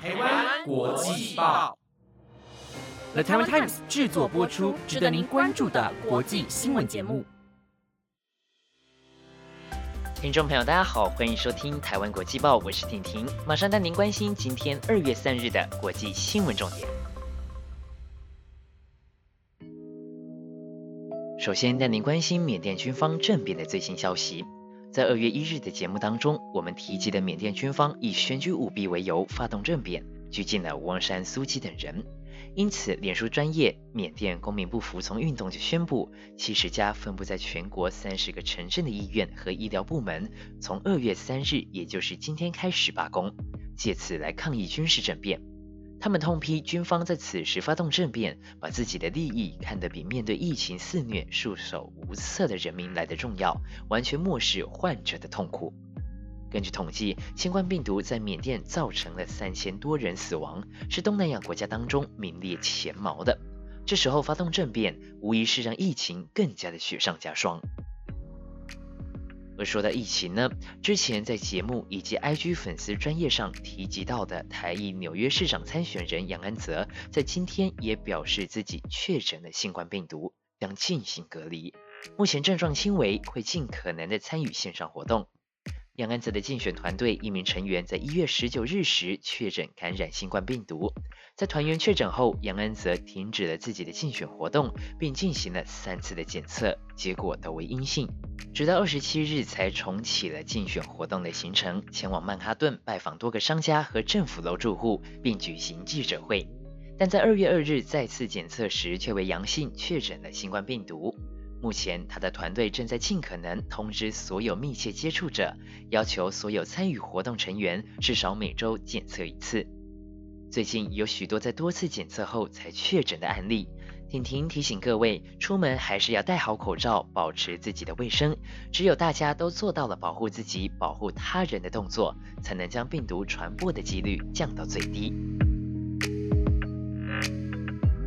台湾国际报，The Taiwan Times 制作播出，值得您关注的国际新闻节目。听众朋友，大家好，欢迎收听台湾国际报，我是婷婷，马上带您关心今天二月三日的国际新闻重点。首先带您关心缅甸军方政变的最新消息。在二月一日的节目当中，我们提及的缅甸军方以选举舞弊为由发动政变，拘禁了吴山苏基等人。因此，脸书专业缅甸公民不服从运动就宣布，七十家分布在全国三十个城镇的医院和医疗部门，从二月三日，也就是今天开始罢工，借此来抗议军事政变。他们痛批军方在此时发动政变，把自己的利益看得比面对疫情肆虐、束手无策的人民来得重要，完全漠视患者的痛苦。根据统计，新冠病毒在缅甸造成了三千多人死亡，是东南亚国家当中名列前茅的。这时候发动政变，无疑是让疫情更加的雪上加霜。而说到疫情呢，之前在节目以及 IG 粉丝专业上提及到的台裔纽约市长参选人杨安泽，在今天也表示自己确诊了新冠病毒，将进行隔离。目前症状轻微，会尽可能的参与线上活动。杨安泽的竞选团队一名成员在一月十九日时确诊感染新冠病毒，在团员确诊后，杨安泽停止了自己的竞选活动，并进行了三次的检测，结果都为阴性，直到二十七日才重启了竞选活动的行程，前往曼哈顿拜访多个商家和政府楼住户，并举行记者会。但在二月二日再次检测时却为阳性，确诊了新冠病毒。目前，他的团队正在尽可能通知所有密切接触者，要求所有参与活动成员至少每周检测一次。最近有许多在多次检测后才确诊的案例。婷婷提醒各位，出门还是要戴好口罩，保持自己的卫生。只有大家都做到了保护自己、保护他人的动作，才能将病毒传播的几率降到最低。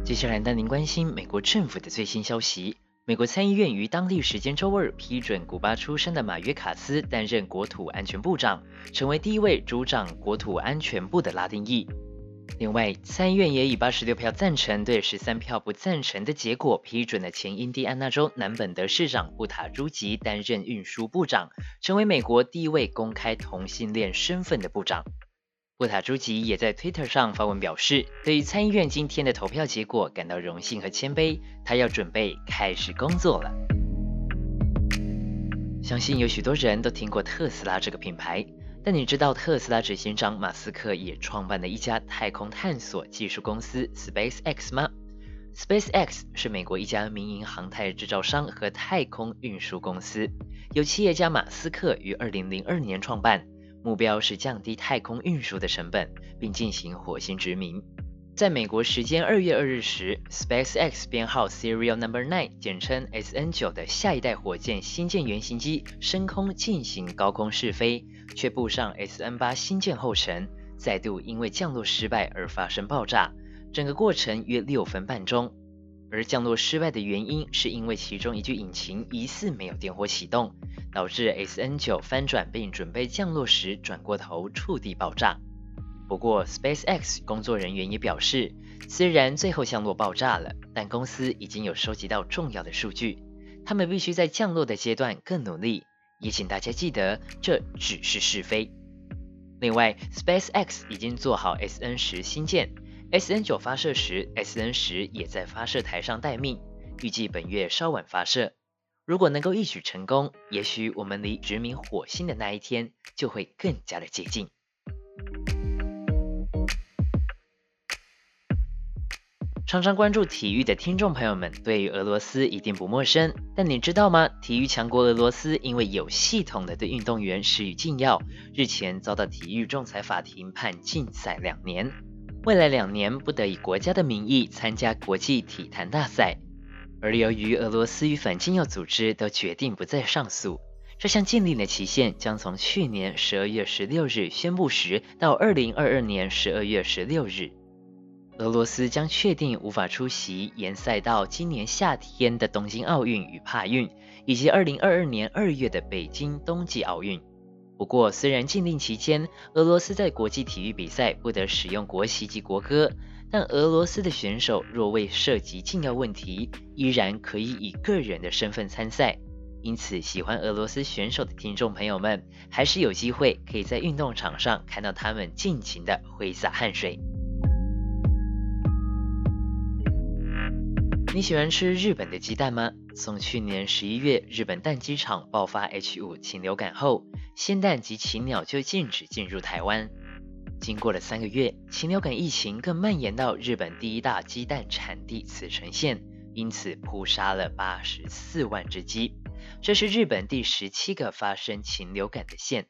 接下来带您关心美国政府的最新消息。美国参议院于当地时间周二批准古巴出生的马约卡斯担任国土安全部长，成为第一位主掌国土安全部的拉丁裔。另外，参议院也以八十六票赞成对十三票不赞成的结果，批准了前印第安纳州南本德市长布塔朱吉担任运输部长，成为美国第一位公开同性恋身份的部长。布塔朱吉也在 Twitter 上发文表示，对于参议院今天的投票结果感到荣幸和谦卑，他要准备开始工作了。相信有许多人都听过特斯拉这个品牌，但你知道特斯拉执行长马斯克也创办了一家太空探索技术公司 SpaceX 吗？SpaceX 是美国一家民营航太制造商和太空运输公司，由企业家马斯克于2002年创办。目标是降低太空运输的成本，并进行火星殖民。在美国时间二月二日时，SpaceX 编号 Serial Number Nine，简称 SN9 的下一代火箭新建原型机升空进行高空试飞，却步上 SN8 新建后尘，再度因为降落失败而发生爆炸。整个过程约六分半钟。而降落失败的原因是因为其中一具引擎疑似没有点火启动，导致 SN9 翻转并准备降落时转过头触地爆炸。不过 SpaceX 工作人员也表示，虽然最后降落爆炸了，但公司已经有收集到重要的数据，他们必须在降落的阶段更努力。也请大家记得，这只是试飞。另外，SpaceX 已经做好 SN10 新建。S N 九发射时，S N 十也在发射台上待命，预计本月稍晚发射。如果能够一举成功，也许我们离殖民火星的那一天就会更加的接近。常常关注体育的听众朋友们，对于俄罗斯一定不陌生。但你知道吗？体育强国俄罗斯因为有系统的对运动员施予禁药，日前遭到体育仲裁法庭判禁赛两年。未来两年不得以国家的名义参加国际体坛大赛，而由于俄罗斯与反禁药组织都决定不再上诉，这项禁令的期限将从去年十二月十六日宣布时到二零二二年十二月十六日。俄罗斯将确定无法出席延赛到今年夏天的东京奥运与帕运，以及二零二二年二月的北京冬季奥运。不过，虽然禁令期间，俄罗斯在国际体育比赛不得使用国旗及国歌，但俄罗斯的选手若未涉及禁药问题，依然可以以个人的身份参赛。因此，喜欢俄罗斯选手的听众朋友们，还是有机会可以在运动场上看到他们尽情的挥洒汗水。你喜欢吃日本的鸡蛋吗？从去年十一月日本蛋鸡场爆发 H5 禽流感后，鲜蛋及禽鸟就禁止进入台湾。经过了三个月，禽流感疫情更蔓延到日本第一大鸡蛋产地茨城县，因此扑杀了八十四万只鸡。这是日本第十七个发生禽流感的县。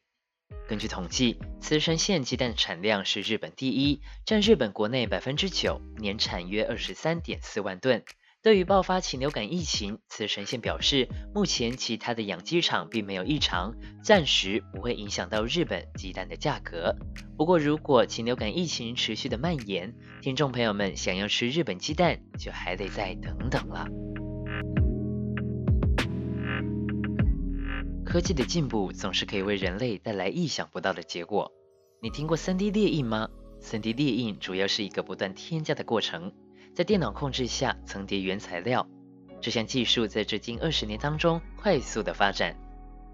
根据统计，茨城县鸡蛋产量是日本第一，占日本国内百分之九，年产约二十三点四万吨。对于爆发禽流感疫情，慈神仙表示，目前其他的养鸡场并没有异常，暂时不会影响到日本鸡蛋的价格。不过，如果禽流感疫情持续的蔓延，听众朋友们想要吃日本鸡蛋，就还得再等等了。科技的进步总是可以为人类带来意想不到的结果。你听过 3D 列印吗？3D 列印主要是一个不断添加的过程。在电脑控制下层叠原材料，这项技术在这近二十年当中快速的发展。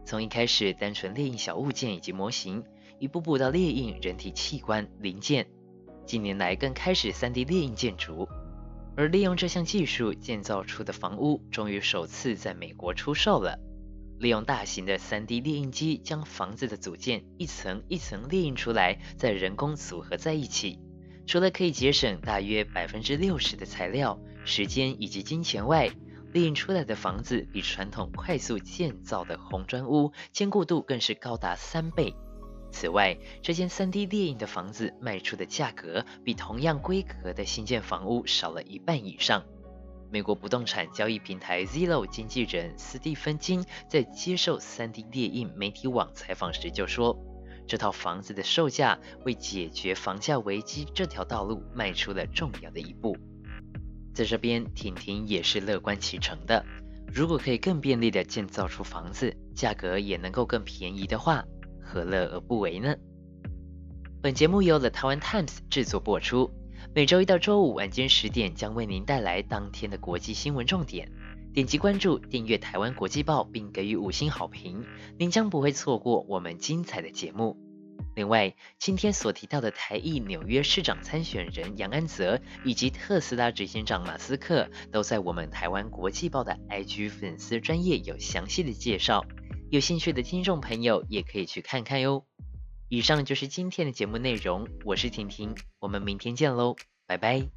从一开始单纯列印小物件以及模型，一步步到列印人体器官零件，近年来更开始 3D 列印建筑。而利用这项技术建造出的房屋，终于首次在美国出售了。利用大型的 3D 列印机，将房子的组件一层一层列印出来，再人工组合在一起。除了可以节省大约百分之六十的材料、时间以及金钱外，列印出来的房子比传统快速建造的红砖屋坚固度更是高达三倍。此外，这间 3D 列印的房子卖出的价格比同样规格的新建房屋少了一半以上。美国不动产交易平台 Zillow 经纪人斯蒂芬金在接受 3D 列印媒体网采访时就说。这套房子的售价为解决房价危机这条道路迈出了重要的一步。在这边，婷婷也是乐观其成的。如果可以更便利的建造出房子，价格也能够更便宜的话，何乐而不为呢？本节目由 The Taiwan Times 制作播出，每周一到周五晚间十点将为您带来当天的国际新闻重点。点击关注、订阅台湾国际报，并给予五星好评，您将不会错过我们精彩的节目。另外，今天所提到的台裔纽约市长参选人杨安泽，以及特斯拉执行长马斯克，都在我们台湾国际报的 IG 粉丝专业有详细的介绍，有兴趣的听众朋友也可以去看看哟。以上就是今天的节目内容，我是婷婷，我们明天见喽，拜拜。